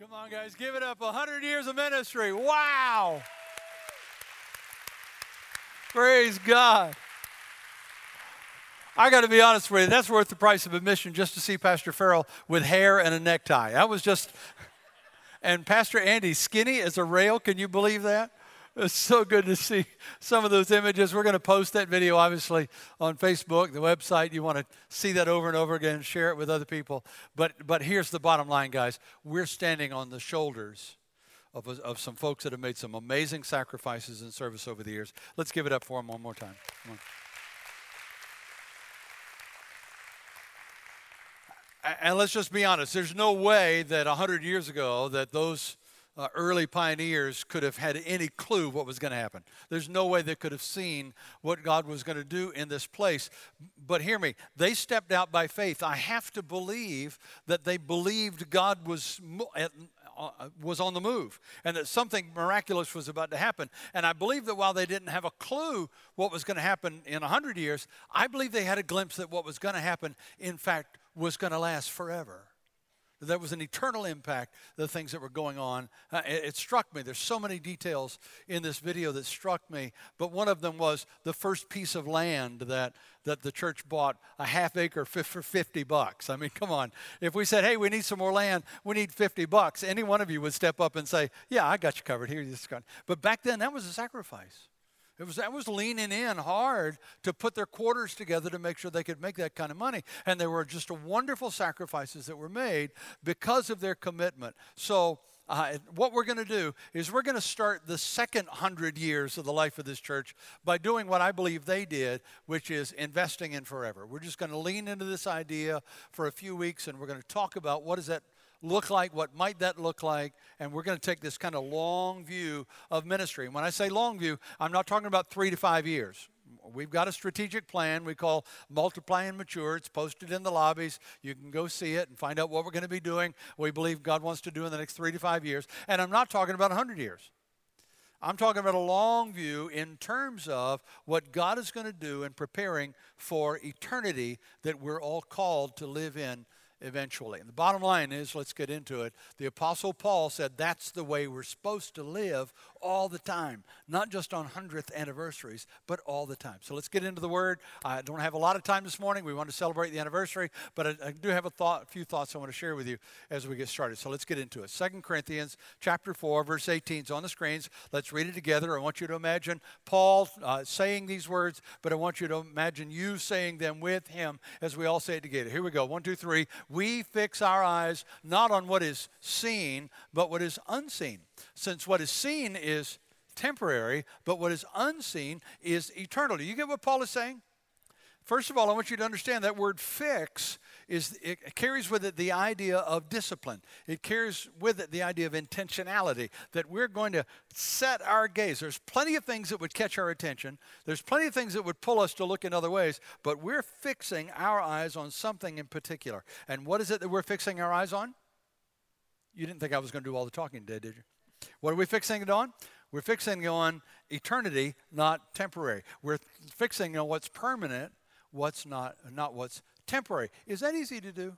Come on, guys, give it up. 100 years of ministry. Wow. Praise God. I got to be honest with you, that's worth the price of admission just to see Pastor Farrell with hair and a necktie. That was just, and Pastor Andy, skinny as a rail. Can you believe that? It's so good to see some of those images. We're going to post that video, obviously, on Facebook, the website. You want to see that over and over again, share it with other people. But, but here's the bottom line, guys. We're standing on the shoulders of, of some folks that have made some amazing sacrifices in service over the years. Let's give it up for them one more time. And let's just be honest. There's no way that 100 years ago that those uh, early pioneers could have had any clue what was going to happen. There's no way they could have seen what God was going to do in this place. But hear me, they stepped out by faith. I have to believe that they believed God was uh, was on the move and that something miraculous was about to happen. And I believe that while they didn't have a clue what was going to happen in 100 years, I believe they had a glimpse that what was going to happen, in fact, was going to last forever. There was an eternal impact, the things that were going on. Uh, it, it, struck me. There's so many details in this video that struck me, but one of them was the first piece of land that, that the church bought, a half acre for 50 bucks. I mean, come on. If we said, hey, we need some more land, we need 50 bucks, any one of you would step up and say, yeah, I got you covered. Here, you got. But back then, that was a sacrifice. It was, that was leaning in hard to put their quarters together to make sure they could make that kind of money. And there were just wonderful sacrifices that were made because of their commitment. So, uh, what we're going to do is we're going to start the second hundred years of the life of this church by doing what I believe they did, which is investing in forever. We're just going to lean into this idea for a few weeks and we're going to talk about what does that look like? What might that look like? And we're going to take this kind of long view of ministry. And when I say long view, I'm not talking about three to five years. We've got a strategic plan we call Multiply and Mature. It's posted in the lobbies. You can go see it and find out what we're going to be doing, we believe God wants to do in the next three to five years. And I'm not talking about 100 years. I'm talking about a long view in terms of what God is going to do in preparing for eternity that we're all called to live in eventually. And the bottom line is let's get into it. The Apostle Paul said that's the way we're supposed to live all the time, not just on 100th anniversaries, but all the time. So let's get into the Word. I don't have a lot of time this morning. We want to celebrate the anniversary, but I, I do have a, thought, a few thoughts I want to share with you as we get started. So let's get into it. Second Corinthians chapter 4, verse 18 is on the screens. Let's read it together. I want you to imagine Paul uh, saying these words, but I want you to imagine you saying them with him as we all say it together. Here we go. One, two, three. We fix our eyes not on what is seen, but what is unseen since what is seen is temporary, but what is unseen is eternal. Do you get what Paul is saying? First of all, I want you to understand that word fix is it carries with it the idea of discipline. It carries with it the idea of intentionality that we're going to set our gaze. There's plenty of things that would catch our attention. There's plenty of things that would pull us to look in other ways, but we're fixing our eyes on something in particular. And what is it that we're fixing our eyes on? You didn't think I was going to do all the talking today, did you? What are we fixing it on? We're fixing on eternity, not temporary. We're fixing on what's permanent, what's not, not what's temporary. Is that easy to do?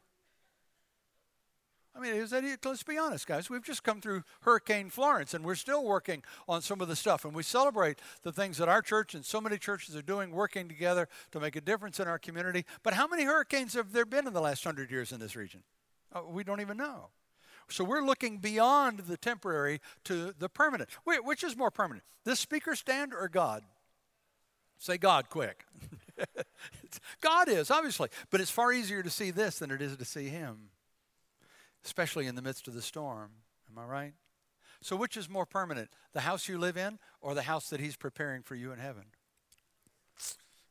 I mean, is that, let's be honest, guys. We've just come through Hurricane Florence, and we're still working on some of the stuff. And we celebrate the things that our church and so many churches are doing, working together to make a difference in our community. But how many hurricanes have there been in the last hundred years in this region? Uh, we don't even know. So we're looking beyond the temporary to the permanent. Wait, which is more permanent, this speaker stand or God? Say God quick. God is, obviously. But it's far easier to see this than it is to see Him, especially in the midst of the storm. Am I right? So, which is more permanent, the house you live in or the house that He's preparing for you in heaven?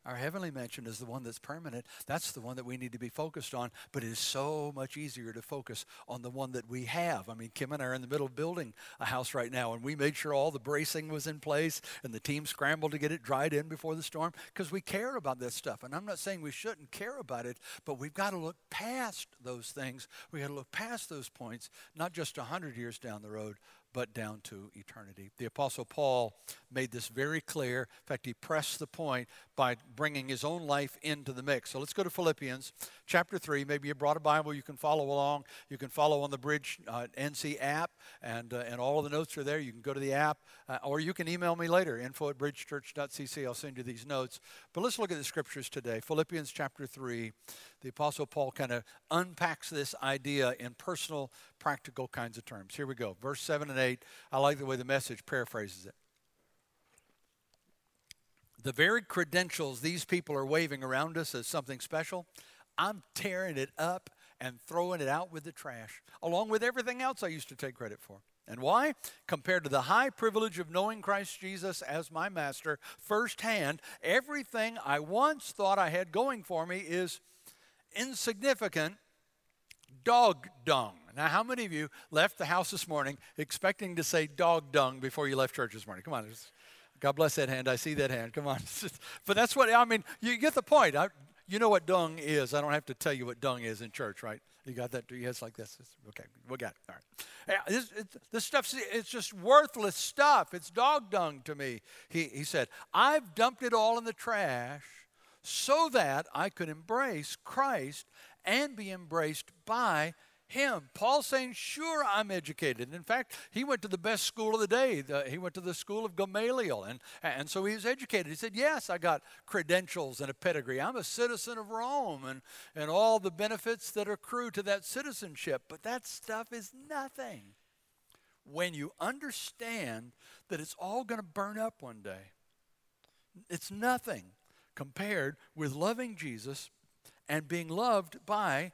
Our heavenly mansion is the one that's permanent. That's the one that we need to be focused on. But it is so much easier to focus on the one that we have. I mean, Kim and I are in the middle of building a house right now, and we made sure all the bracing was in place, and the team scrambled to get it dried in before the storm because we care about this stuff. And I'm not saying we shouldn't care about it, but we've got to look past those things. We've got to look past those points, not just 100 years down the road, but down to eternity. The Apostle Paul made this very clear. In fact, he pressed the point by bringing his own life into the mix. So let's go to Philippians chapter 3. Maybe you brought a Bible, you can follow along. You can follow on the Bridge uh, NC app, and, uh, and all of the notes are there. You can go to the app, uh, or you can email me later, info at bridgechurch.cc. I'll send you these notes. But let's look at the scriptures today. Philippians chapter 3. The Apostle Paul kind of unpacks this idea in personal, practical kinds of terms. Here we go. Verse 7 and 8. I like the way the message paraphrases it the very credentials these people are waving around us as something special, I'm tearing it up and throwing it out with the trash, along with everything else I used to take credit for. And why? Compared to the high privilege of knowing Christ Jesus as my master firsthand, everything I once thought I had going for me is insignificant dog dung. Now, how many of you left the house this morning expecting to say dog dung before you left church this morning? Come on. God bless that hand. I see that hand. Come on. but that's what, I mean, you get the point. I, you know what dung is. I don't have to tell you what dung is in church, right? You got that? To you? Yes, like this. Okay, we got it. All right. This, this stuff, it's just worthless stuff. It's dog dung to me. He, he said, I've dumped it all in the trash so that I could embrace Christ and be embraced by him. Paul saying, Sure, I'm educated. In fact, he went to the best school of the day. The, he went to the school of Gamaliel. And, and so he was educated. He said, Yes, I got credentials and a pedigree. I'm a citizen of Rome and, and all the benefits that accrue to that citizenship. But that stuff is nothing when you understand that it's all going to burn up one day. It's nothing compared with loving Jesus and being loved by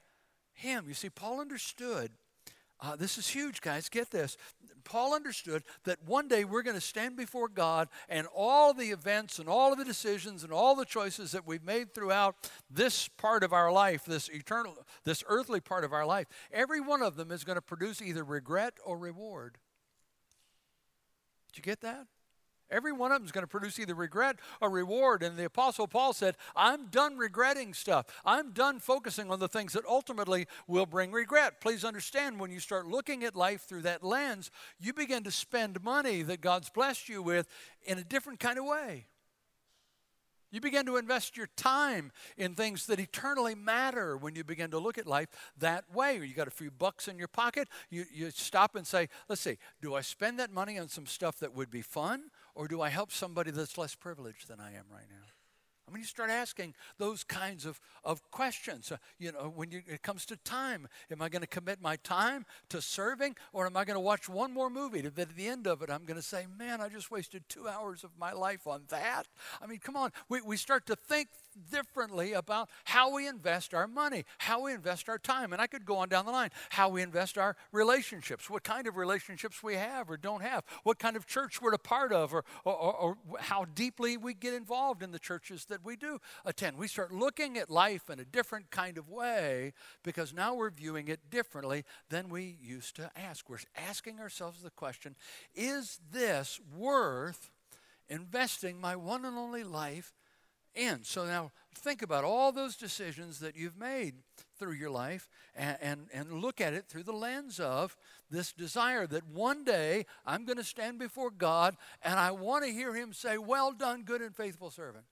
him. You see, Paul understood. Uh, this is huge, guys. Get this. Paul understood that one day we're going to stand before God, and all the events and all of the decisions and all the choices that we've made throughout this part of our life, this eternal, this earthly part of our life, every one of them is going to produce either regret or reward. Did you get that? Every one of them is going to produce either regret or reward. And the Apostle Paul said, I'm done regretting stuff. I'm done focusing on the things that ultimately will bring regret. Please understand, when you start looking at life through that lens, you begin to spend money that God's blessed you with in a different kind of way. You begin to invest your time in things that eternally matter when you begin to look at life that way. You got a few bucks in your pocket, you, you stop and say, let's see, do I spend that money on some stuff that would be fun or do I help somebody that's less privileged than I am right now? I mean, you start asking those kinds of, of questions. Uh, you know, when you, it comes to time, am I going to commit my time to serving or am I going to watch one more movie that at the end of it I'm going to say, man, I just wasted two hours of my life on that? I mean, come on. We, we start to think differently about how we invest our money, how we invest our time. And I could go on down the line, how we invest our relationships, what kind of relationships we have or don't have, what kind of church we're a part of, or, or, or how deeply we get involved in the churches that we do attend. We start looking at life in a different kind of way because now we're viewing it differently than we used to ask. We're asking ourselves the question is this worth investing my one and only life? In. So now think about all those decisions that you've made through your life and, and, and look at it through the lens of this desire that one day I'm going to stand before God and I want to hear Him say, Well done, good and faithful servant.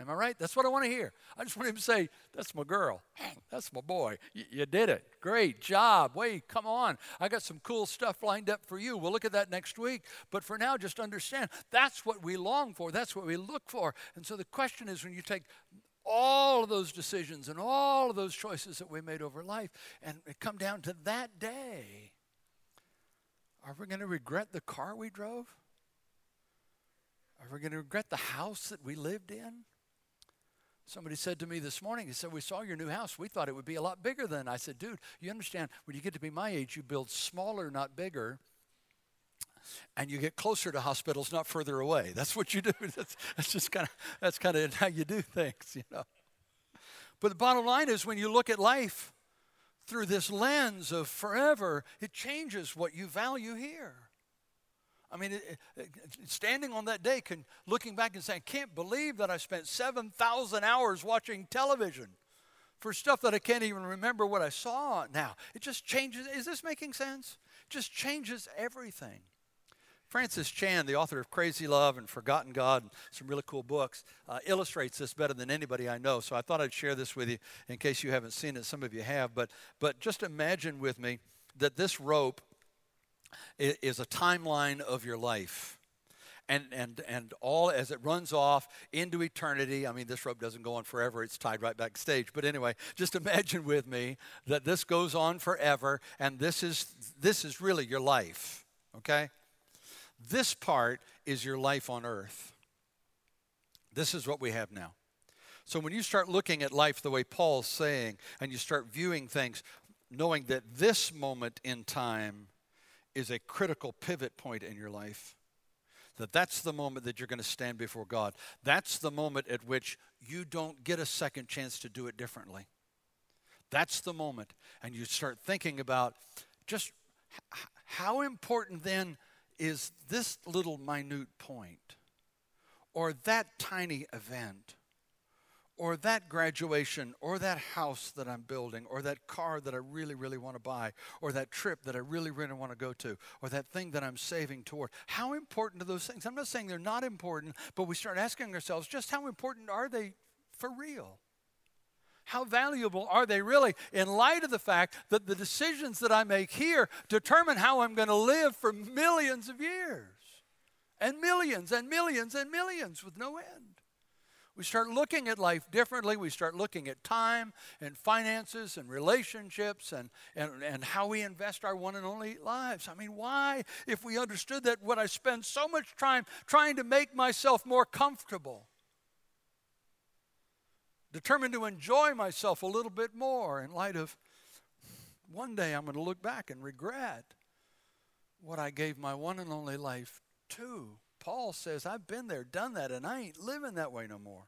Am I right? That's what I want to hear. I just want him to say, That's my girl. That's my boy. Y- you did it. Great job. Wait, come on. I got some cool stuff lined up for you. We'll look at that next week. But for now, just understand that's what we long for. That's what we look for. And so the question is when you take all of those decisions and all of those choices that we made over life and it come down to that day, are we going to regret the car we drove? Are we going to regret the house that we lived in? Somebody said to me this morning, he said, We saw your new house. We thought it would be a lot bigger than. I said, Dude, you understand, when you get to be my age, you build smaller, not bigger. And you get closer to hospitals, not further away. That's what you do. That's, that's just kind of that's kind of how you do things, you know. But the bottom line is when you look at life through this lens of forever, it changes what you value here. I mean, it, it, standing on that day, can, looking back and saying, can't believe that I spent 7,000 hours watching television for stuff that I can't even remember what I saw now. It just changes. Is this making sense? It just changes everything. Francis Chan, the author of Crazy Love and Forgotten God, and some really cool books, uh, illustrates this better than anybody I know. So I thought I'd share this with you in case you haven't seen it. Some of you have, but but just imagine with me that this rope is a timeline of your life and, and, and all as it runs off into eternity. I mean, this rope doesn't go on forever, it's tied right backstage. But anyway, just imagine with me that this goes on forever, and this is, this is really your life, okay? This part is your life on earth. This is what we have now. So when you start looking at life the way Paul's saying, and you start viewing things, knowing that this moment in time is a critical pivot point in your life, that that's the moment that you're going to stand before God. That's the moment at which you don't get a second chance to do it differently. That's the moment. And you start thinking about just how important then is this little minute point or that tiny event or that graduation, or that house that I'm building, or that car that I really, really want to buy, or that trip that I really, really want to go to, or that thing that I'm saving toward. How important are those things? I'm not saying they're not important, but we start asking ourselves just how important are they for real? How valuable are they really in light of the fact that the decisions that I make here determine how I'm going to live for millions of years? And millions and millions and millions with no end. We start looking at life differently. We start looking at time and finances and relationships and, and, and how we invest our one and only lives. I mean, why, if we understood that, would I spend so much time trying to make myself more comfortable? Determined to enjoy myself a little bit more in light of one day I'm going to look back and regret what I gave my one and only life to. Paul says, I've been there, done that, and I ain't living that way no more.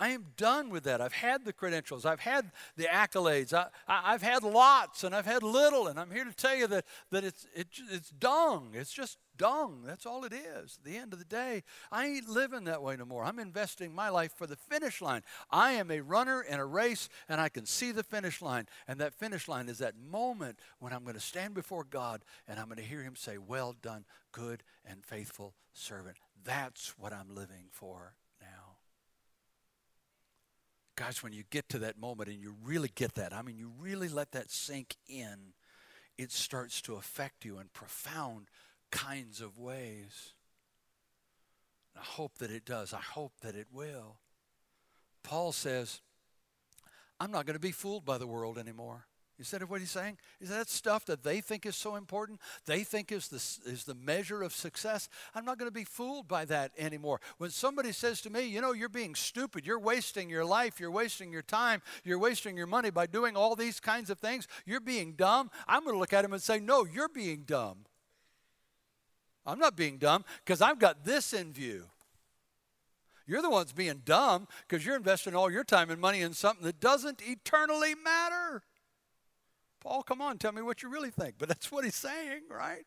I am done with that. I've had the credentials. I've had the accolades. I, have had lots and I've had little. And I'm here to tell you that, that it's, it, it's dung. It's just dung. That's all it is. At the end of the day, I ain't living that way no more. I'm investing my life for the finish line. I am a runner in a race and I can see the finish line. And that finish line is that moment when I'm going to stand before God and I'm going to hear Him say, Well done, good and faithful servant. That's what I'm living for now. Guys, when you get to that moment and you really get that, I mean, you really let that sink in, it starts to affect you in profound kinds of ways. I hope that it does. I hope that it will. Paul says, I'm not going to be fooled by the world anymore. Instead of what he's saying, is that stuff that they think is so important, they think is the, is the measure of success. I'm not going to be fooled by that anymore. When somebody says to me, you know, you're being stupid, you're wasting your life, you're wasting your time, you're wasting your money by doing all these kinds of things, you're being dumb, I'm going to look at him and say, no, you're being dumb. I'm not being dumb because I've got this in view. You're the ones being dumb because you're investing all your time and money in something that doesn't eternally matter. Paul, come on, tell me what you really think. But that's what he's saying, right?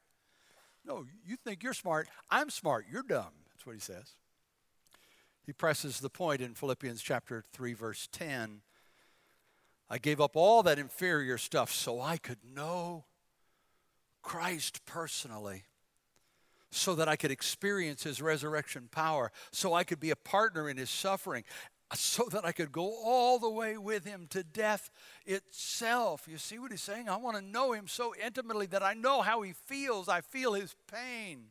No, you think you're smart. I'm smart. You're dumb. That's what he says. He presses the point in Philippians chapter 3, verse 10. I gave up all that inferior stuff so I could know Christ personally, so that I could experience his resurrection power, so I could be a partner in his suffering, so that I could go all the way with him to death itself. You see what he's saying? I want to know him so intimately that I know how he feels. I feel his pain.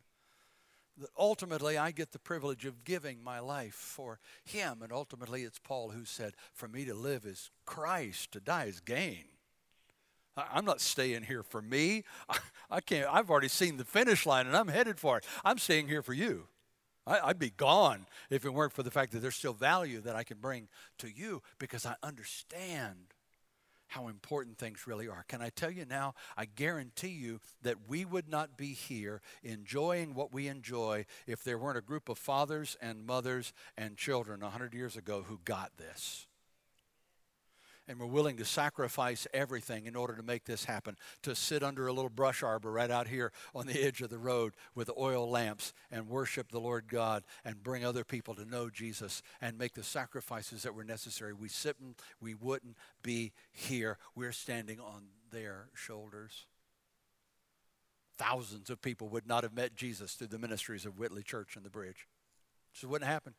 That ultimately I get the privilege of giving my life for him. And ultimately it's Paul who said, For me to live is Christ, to die is gain. I'm not staying here for me. I can't. I've already seen the finish line and I'm headed for it. I'm staying here for you. I, would be gone if it weren't for the fact that there's still value that I can bring to you because I understand how important things really are. Can I tell you now? I guarantee you that we would not be here enjoying what we enjoy if there weren't a group of fathers and mothers and children 100 years ago who got this. And we're willing to sacrifice everything in order to make this happen. To sit under a little brush arbor right out here on the edge of the road with oil lamps and worship the Lord God and bring other people to know Jesus and make the sacrifices that were necessary. We sit we wouldn't be here. We're standing on their shoulders. Thousands of people would not have met Jesus through the ministries of Whitley Church and the bridge. It wouldn't happen.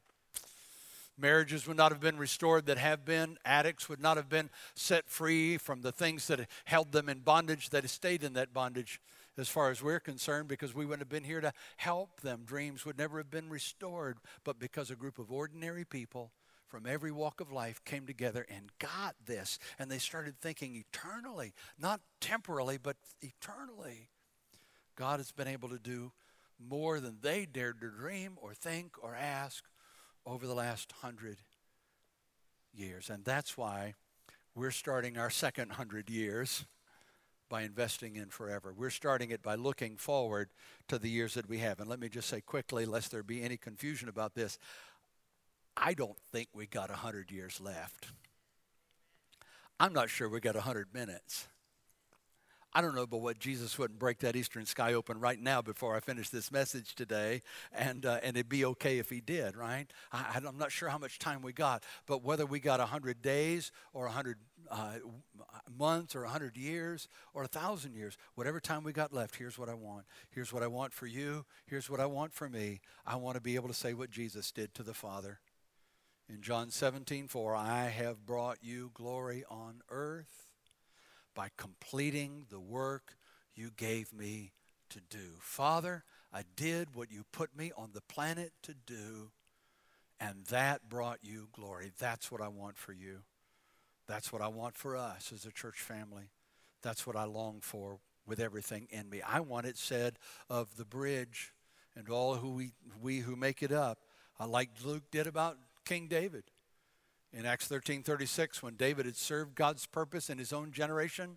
Marriages would not have been restored that have been. Addicts would not have been set free from the things that held them in bondage, that stayed in that bondage as far as we're concerned, because we wouldn't have been here to help them. Dreams would never have been restored, but because a group of ordinary people from every walk of life came together and got this, and they started thinking eternally, not temporally, but eternally. God has been able to do more than they dared to dream or think or ask over the last hundred years. And that's why we're starting our second hundred years by investing in forever. We're starting it by looking forward to the years that we have. And let me just say quickly, lest there be any confusion about this, I don't think we got 100 years left. I'm not sure we got 100 minutes. I don't know but what Jesus wouldn't break that eastern sky open right now before I finish this message today, and uh, and it'd be okay if he did, right? I, am not sure how much time we got, but whether we got 100 days or 100 uh, months or 100 years or a thousand years, whatever time we got left, here's what I want. Here's what I want for you. Here's what I want for me. I want to be able to say what Jesus did to the Father. In John 17, 4, I have brought you glory on earth by completing the work you gave me to do. Father, I did what you put me on the planet to do, and that brought you glory. That's what I want for you. That's what I want for us as a church family. That's what I long for with everything in me. I want it said of the bridge and all who we, we who make it up, like Luke did about King David. In Acts 13 36, when David had served God's purpose in his own generation,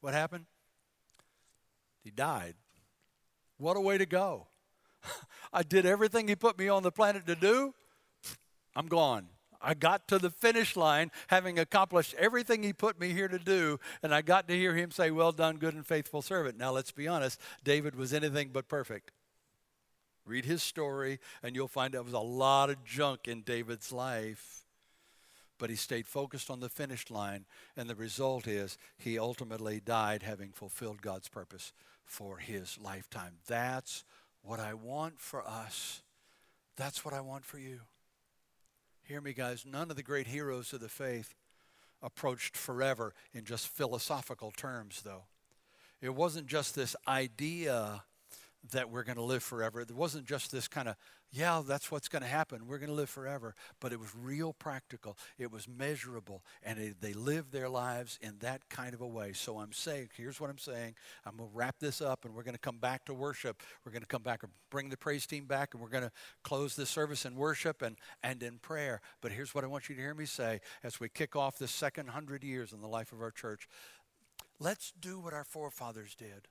what happened? He died. What a way to go. I did everything he put me on the planet to do. I'm gone. I got to the finish line having accomplished everything he put me here to do, and I got to hear him say, Well done, good and faithful servant. Now, let's be honest, David was anything but perfect. Read his story, and you'll find there was a lot of junk in David's life but he stayed focused on the finish line. And the result is he ultimately died having fulfilled God's purpose for his lifetime. That's what I want for us. That's what I want for you. Hear me, guys. None of the great heroes of the faith approached forever in just philosophical terms, though. It wasn't just this idea that we're going to live forever. It wasn't just this kind of yeah, that's what's going to happen. We're going to live forever. But it was real practical, it was measurable, and it, they lived their lives in that kind of a way. So I'm saying, here's what I'm saying. I'm going to wrap this up, and we're going to come back to worship. We're going to come back and bring the praise team back, and we're going to close this service in worship and, and in prayer. But here's what I want you to hear me say as we kick off this second hundred years in the life of our church. Let's do what our forefathers did.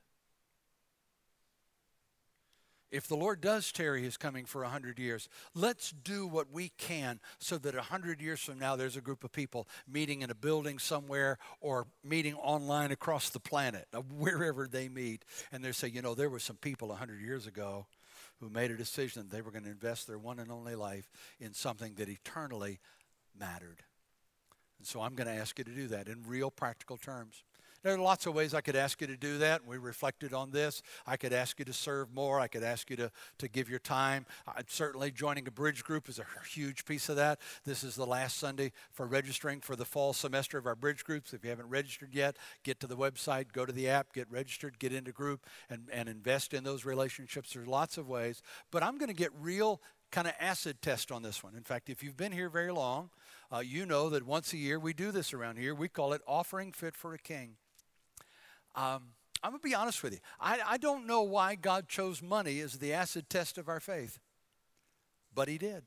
If the Lord does tarry his coming for a hundred years, let's do what we can so that a hundred years from now there's a group of people meeting in a building somewhere or meeting online across the planet, uh, wherever they meet, and they say, you know, there were some people a hundred years ago who made a decision they were going to invest their one and only life in something that eternally mattered. And so I'm going to ask you to do that in real practical terms. There are lots of ways I could ask you to do that. We reflected on this. I could ask you to serve more. I could ask you to, to give your time. I, certainly, joining a bridge group is a huge piece of that. This is the last Sunday for registering for the fall semester of our bridge groups. If you haven't registered yet, get to the website, go to the app, get registered, get into group, and, and invest in those relationships. There's lots of ways. But I'm going to get real kind of acid test on this one. In fact, if you've been here very long, uh, you know that once a year we do this around here. We call it offering fit for a king. Um, I'm going to be honest with you. I, I don't know why God chose money as the acid test of our faith, but He did.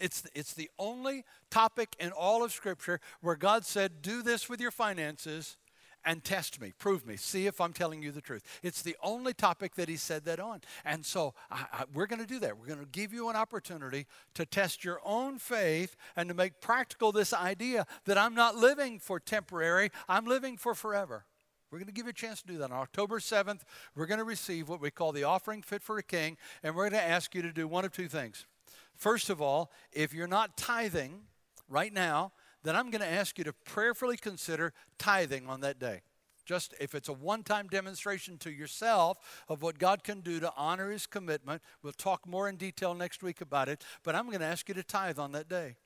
It's, it's the only topic in all of Scripture where God said, Do this with your finances, and test me, prove me, see if I'm telling you the truth. It's the only topic that he said that on. And so I, I, we're going to do that. We're going to give you an opportunity to test your own faith and to make practical this idea that I'm not living for temporary, I'm living for forever. We're going to give you a chance to do that. On October 7th, we're going to receive what we call the offering fit for a king, and we're going to ask you to do one of two things. First of all, if you're not tithing right now, then I'm going to ask you to prayerfully consider tithing on that day. Just if it's a one time demonstration to yourself of what God can do to honor His commitment, we'll talk more in detail next week about it, but I'm going to ask you to tithe on that day.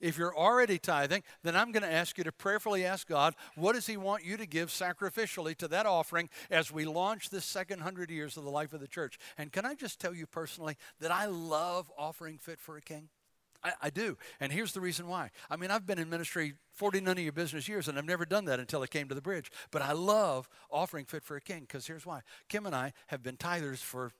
If you're already tithing, then I'm going to ask you to prayerfully ask God, what does He want you to give sacrificially to that offering as we launch this second hundred years of the life of the church? And can I just tell you personally that I love offering fit for a king? I, do. And here's the reason why. I mean, I've been in ministry 40 none of your business years, and I've never done that until I came to the bridge. But I love offering Fit for a King because here's why. Kim and I have been tithers for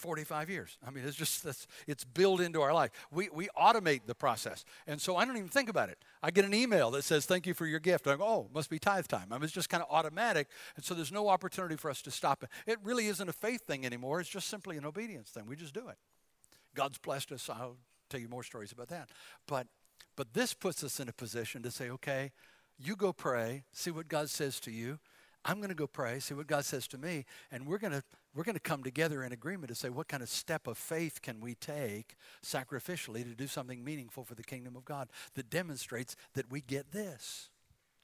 45 years. I mean, it's just it's, it's built into our life. We, we automate the process. And so I don't even think about it. I get an email that says, Thank you for your gift. I go, Oh, must be tithe time. I mean, it's just kind of automatic. And so there's no opportunity for us to stop it. It really isn't a faith thing anymore. It's just simply an obedience thing. We just do it. God's blessed us. I'll tell you more stories about that. But but this puts us in a position to say, okay, you go pray, see what God says to you. I'm going to go pray, see what God says to me, and we're going to we're going to come together in agreement to say what kind of step of faith can we take sacrificially to do something meaningful for the kingdom of God that demonstrates that we get this.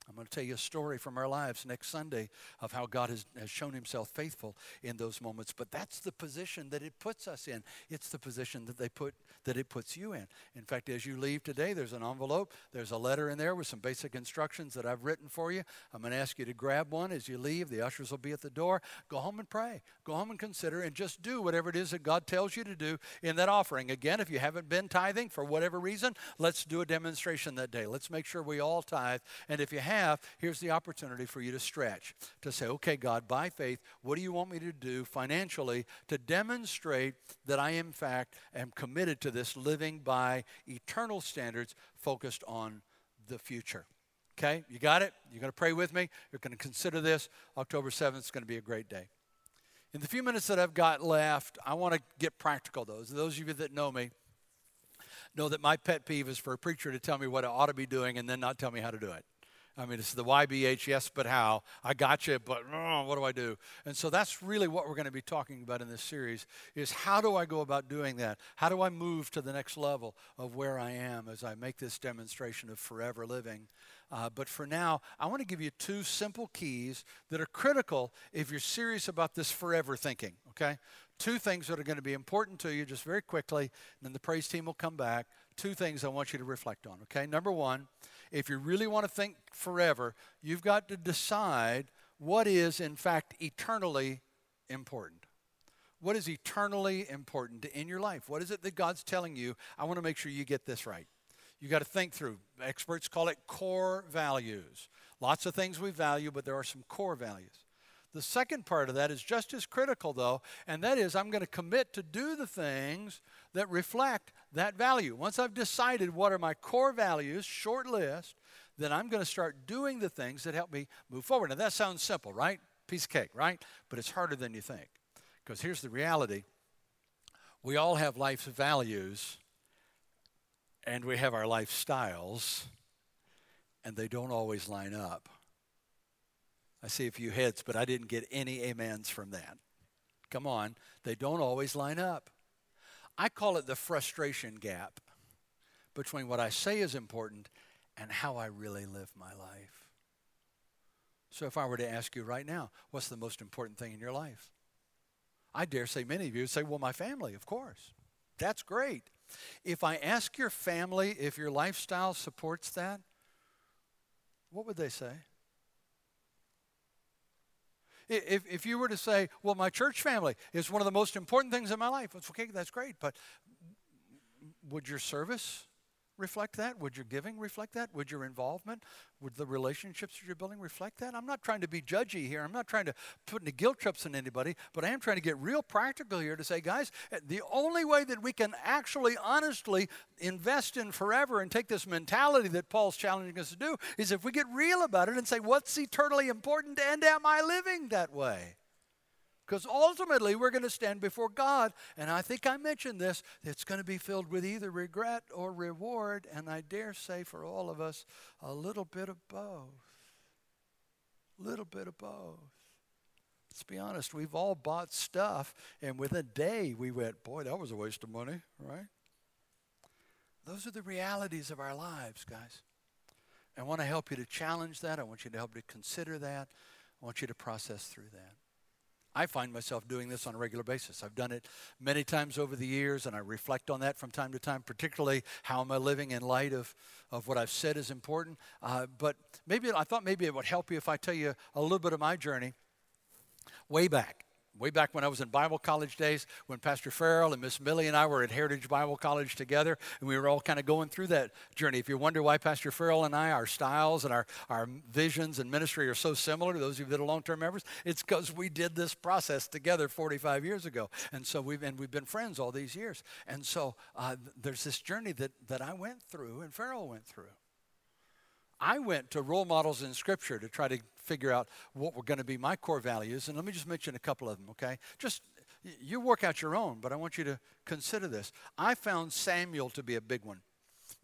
I'm going to tell you a story from our lives next Sunday of how God has, has shown himself faithful in those moments. But that's the position that it puts us in. It's the position that they put that it puts you in. In fact, as you leave today, there's an envelope, there's a letter in there with some basic instructions that I've written for you. I'm going to ask you to grab one as you leave. The ushers will be at the door. Go home and pray. Go home and consider and just do whatever it is that God tells you to do in that offering. Again, if you haven't been tithing for whatever reason, let's do a demonstration that day. Let's make sure we all tithe. And if you have, here's the opportunity for you to stretch, to say, okay, God, by faith, what do you want me to do financially to demonstrate that I, in fact, am committed to this living by eternal standards focused on the future? Okay, you got it? You're going to pray with me? You're going to consider this. October 7th is going to be a great day. In the few minutes that I've got left, I want to get practical, those. Those of you that know me know that my pet peeve is for a preacher to tell me what I ought to be doing and then not tell me how to do it. I mean, it's the YBH, yes, but how? I got you, but oh, what do I do? And so that's really what we're going to be talking about in this series is how do I go about doing that? How do I move to the next level of where I am as I make this demonstration of forever living? Uh, but for now, I want to give you two simple keys that are critical if you're serious about this forever thinking, okay? Two things that are going to be important to you just very quickly, and then the praise team will come back. Two things I want you to reflect on, okay? Number one, if you really want to think forever, you've got to decide what is, in fact, eternally important. What is eternally important in your life? What is it that God's telling you? I want to make sure you get this right. You got to think through. Experts call it core values. Lots of things we value, but there are some core values. The second part of that is just as critical, though, and that is I'm going to commit to do the things that reflect that value. Once I've decided what are my core values, short list, then I'm going to start doing the things that help me move forward. Now, that sounds simple, right? Piece of cake, right? But it's harder than you think. Because here's the reality we all have life's values, and we have our lifestyles, and they don't always line up. I see a few heads, but I didn't get any amens from that. Come on, they don't always line up. I call it the frustration gap between what I say is important and how I really live my life. So, if I were to ask you right now, what's the most important thing in your life? I dare say many of you would say, well, my family, of course. That's great. If I ask your family if your lifestyle supports that, what would they say? If, if you were to say, well, my church family is one of the most important things in my life, it's okay, that's great, but would your service reflect that? Would your giving reflect that? Would your involvement, would the relationships that you're building reflect that? I'm not trying to be judgy here. I'm not trying to put any guilt trips on anybody, but I am trying to get real practical here to say, guys, eh, the only way that we can actually honestly invest in forever and take this mentality that Paul's challenging us to do is if we get real about it and say, what's eternally important and am I living that way? Because ultimately, we're going to stand before God. And I think I mentioned this it's going to be filled with either regret or reward. And I dare say for all of us, a little bit of both. A little bit of both. Let's be honest, we've all bought stuff, and within a day we went, boy, that was a waste of money, right? Those are the realities of our lives, guys. I want to help you to challenge that. I want you to help to consider that. I want you to process through that. I find myself doing this on a regular basis. I've done it many times over the years, and I reflect on that from time to time, particularly how am I living in light of, of what I've said is important. Uh, but maybe I thought maybe it would help you if I tell you a little bit of my journey way back way back when I was in Bible college days, when Pastor Farrell and Miss Millie and I were at Heritage Bible College together, and we were all kind of going through that journey. If you wonder why Pastor Farrell and I, our styles and our, our visions and ministry are so similar to those of you that are long-term members, it's because we did this process together 45 years ago. And so we've, and we've been friends all these years. And so uh, there's this journey that, that I went through and Farrell went through. I went to role models in Scripture to try to figure out what were going to be my core values. And let me just mention a couple of them, okay? Just you work out your own, but I want you to consider this. I found Samuel to be a big one.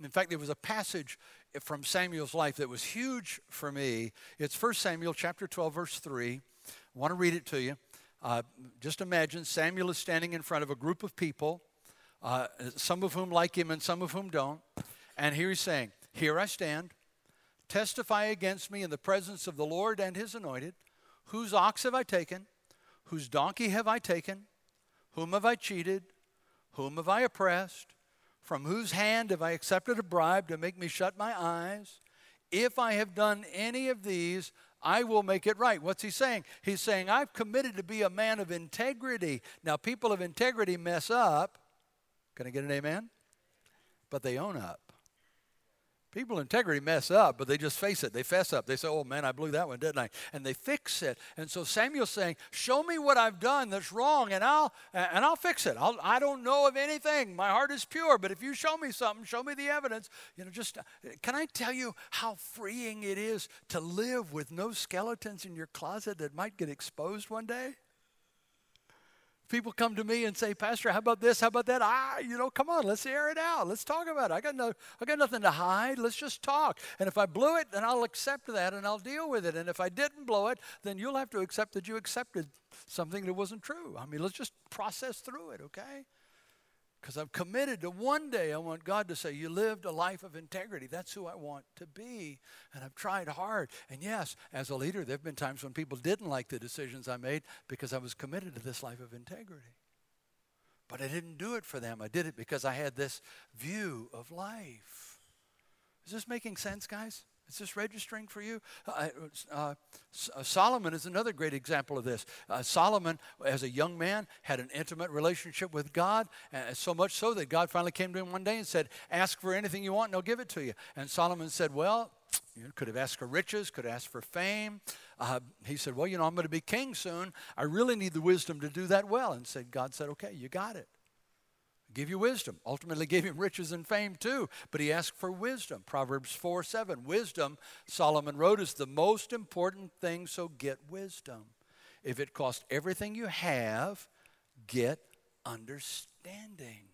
In fact, there was a passage from Samuel's life that was huge for me. It's 1 Samuel chapter 12, verse 3. I want to read it to you. Uh, just imagine Samuel is standing in front of a group of people, uh, some of whom like him and some of whom don't. And here he's saying, Here I stand testify against me in the presence of the Lord and his anointed. Whose ox have I taken? Whose donkey have I taken? Whom have I cheated? Whom have I oppressed? From whose hand have I accepted a bribe to make me shut my eyes? If I have done any of these, I will make it right. What's he saying? He's saying, I've committed to be a man of integrity. Now, people of integrity mess up. Can I get an amen? But they own up. People integrity mess up, but they just face it. They fess up. They say, "Oh man, I blew that one, didn't I?" And they fix it. And so Samuel's saying, "Show me what I've done that's wrong, and I'll and I'll fix it. I'll, I don't know of anything. My heart is pure, but if you show me something, show me the evidence. You know, just can I tell you how freeing it is to live with no skeletons in your closet that might get exposed one day? People come to me and say, Pastor, how about this? How about that? Ah, you know, come on, let's air it out. Let's talk about it. I got no, I got nothing to hide. Let's just talk. And if I blew it, then I'll accept that and I'll deal with it. And if I didn't blow it, then you'll have to accept that you accepted something that wasn't true. I mean, let's just process through it, okay? Because I'm committed to one day I want God to say, You lived a life of integrity. That's who I want to be. And I've tried hard. And yes, as a leader, there have been times when people didn't like the decisions I made because I was committed to this life of integrity. But I didn't do it for them. I did it because I had this view of life. Is this making sense, guys? Is this registering for you? Uh, uh, uh, Solomon is another great example of this. Uh, Solomon, as a young man, had an intimate relationship with God, so much so that God finally came to him one day and said, Ask for anything you want, and I'll give it to you. And Solomon said, Well, you could have asked for riches, could have asked for fame. Uh, he said, Well, you know, I'm going to be king soon. I really need the wisdom to do that well. And said, God said, Okay, you got it give you wisdom. Ultimately gave him riches and fame too, but he asked for wisdom. Proverbs 4 7. Wisdom, Solomon wrote, is the most important thing, so get wisdom. If it costs everything you have, get understanding.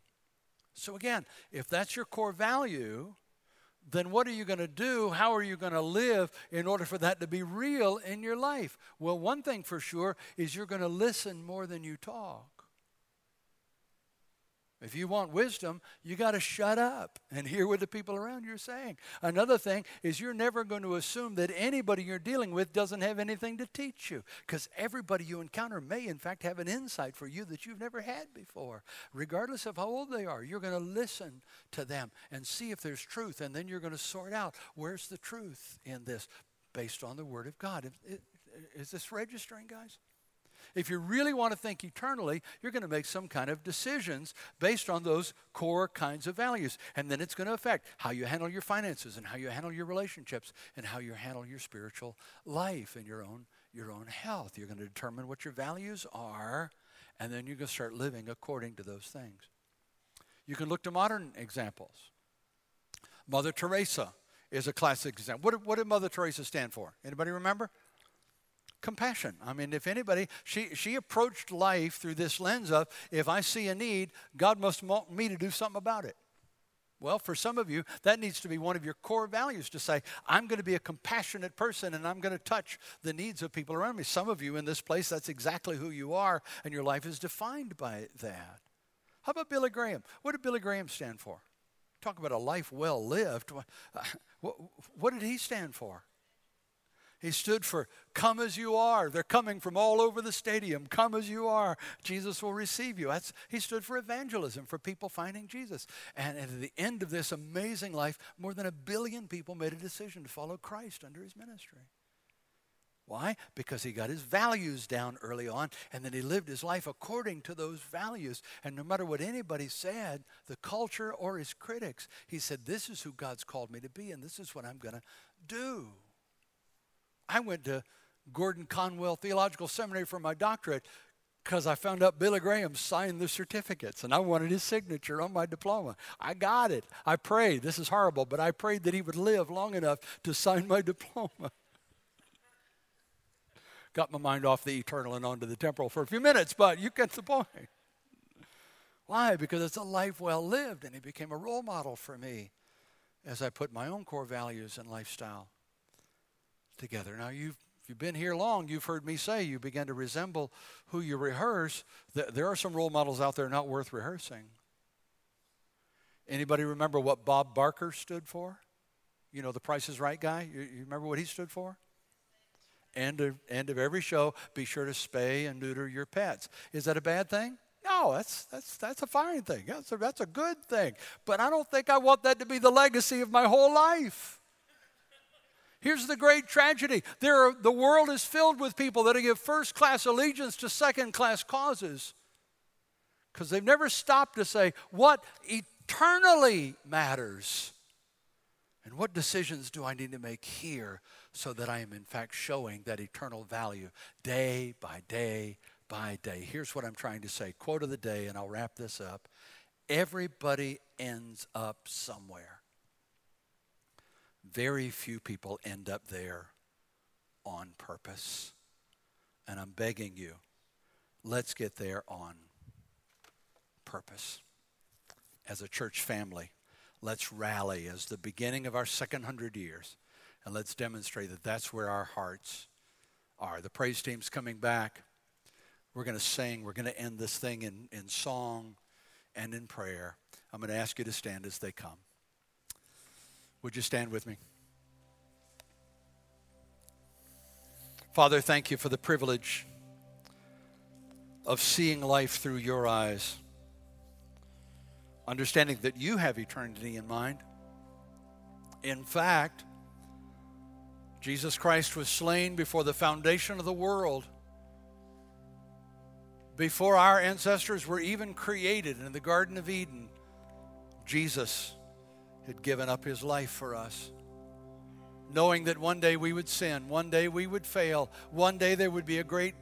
So again, if that's your core value, then what are you going to do? How are you going to live in order for that to be real in your life? Well, one thing for sure is you're going to listen more than you talk. If you want wisdom, you got to shut up and hear what the people around you are saying. Another thing is you're never going to assume that anybody you're dealing with doesn't have anything to teach you because everybody you encounter may, in fact, have an insight for you that you've never had before. Regardless of how old they are, you're going to listen to them and see if there's truth, and then you're going to sort out where's the truth in this based on the Word of God. Is this registering, guys? If you really want to think eternally, you're going to make some kind of decisions based on those core kinds of values. And then it's going to affect how you handle your finances and how you handle your relationships and how you handle your spiritual life and your own, your own health. You're going to determine what your values are, and then you're going to start living according to those things. You can look to modern examples. Mother Teresa is a classic example. What, what did Mother Teresa stand for? Anybody remember? Compassion. I mean, if anybody, she, she approached life through this lens of if I see a need, God must want me to do something about it. Well, for some of you, that needs to be one of your core values to say, I'm going to be a compassionate person and I'm going to touch the needs of people around me. Some of you in this place, that's exactly who you are, and your life is defined by that. How about Billy Graham? What did Billy Graham stand for? Talk about a life well lived. Uh, what did he stand for? He stood for come as you are. They're coming from all over the stadium. Come as you are. Jesus will receive you. That's, he stood for evangelism, for people finding Jesus. And at the end of this amazing life, more than a billion people made a decision to follow Christ under his ministry. Why? Because he got his values down early on and then he lived his life according to those values. And no matter what anybody said, the culture or his critics, he said, This is who God's called me to be and this is what I'm going to do. I went to Gordon Conwell Theological Seminary for my doctorate because I found out Billy Graham signed the certificates and I wanted his signature on my diploma. I got it. I prayed. This is horrible, but I prayed that he would live long enough to sign my diploma got my mind off the eternal and onto the temporal for a few minutes, but you get the point. Why? Because it's a life well lived, and he became a role model for me as I put my own core values and lifestyle together. Now, you've if you've been here long, you've heard me say you begin to resemble who you rehearse. There are some role models out there not worth rehearsing. Anybody remember what Bob Barker stood for? You know, the Price is Right guy? You, you remember what he stood for? end of, end of every show, be sure to spay and neuter your pets. Is that a bad thing? No, that's, that's, that's a fine thing. That's a, that's a good thing. But I don't think I want that to be the legacy of my whole life. Here's the great tragedy there are, the world is filled with people that give first class allegiance to second class causes because they've never stopped to say what eternally matters and what decisions do I need to make here so that I am, in fact, showing that eternal value day by day by day? Here's what I'm trying to say quote of the day, and I'll wrap this up. Everybody ends up somewhere. Very few people end up there on purpose. And I'm begging you, let's get there on purpose as a church family let's rally as the beginning of our second hundred years and let's demonstrate that that's where our hearts are. The praise team's coming back. We're going to sing. We're going to end this thing in, in song and in prayer. I'm going to ask you to stand as they come. Would you stand with me? Father, thank you for the privilege of seeing life through your eyes understanding that you have eternity in mind. In fact, Jesus Christ was slain before the foundation of the world, before our ancestors were even created in the Garden of Eden. Jesus had given up his life for us, knowing that one day we would sin, one day we would fail, one day there would be a great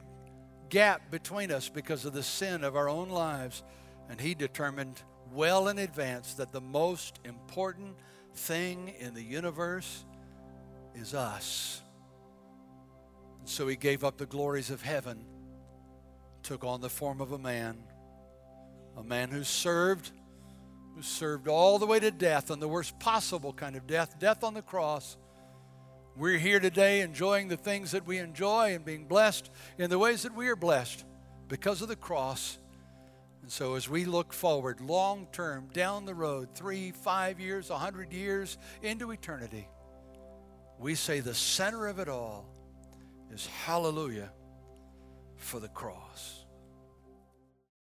gap between us because of the sin of our own lives. And he determined well in advance that the most important thing in the universe is us. And so he gave up the glories of heaven, took on the form of a man, a man who served, who served all the way to death, and the worst possible kind of death, death on the cross. We're here today enjoying the things that we enjoy and being blessed in the ways that we are blessed because of the cross and so, as we look forward long term down the road, three, five years, a hundred years into eternity, we say the center of it all is hallelujah for the cross.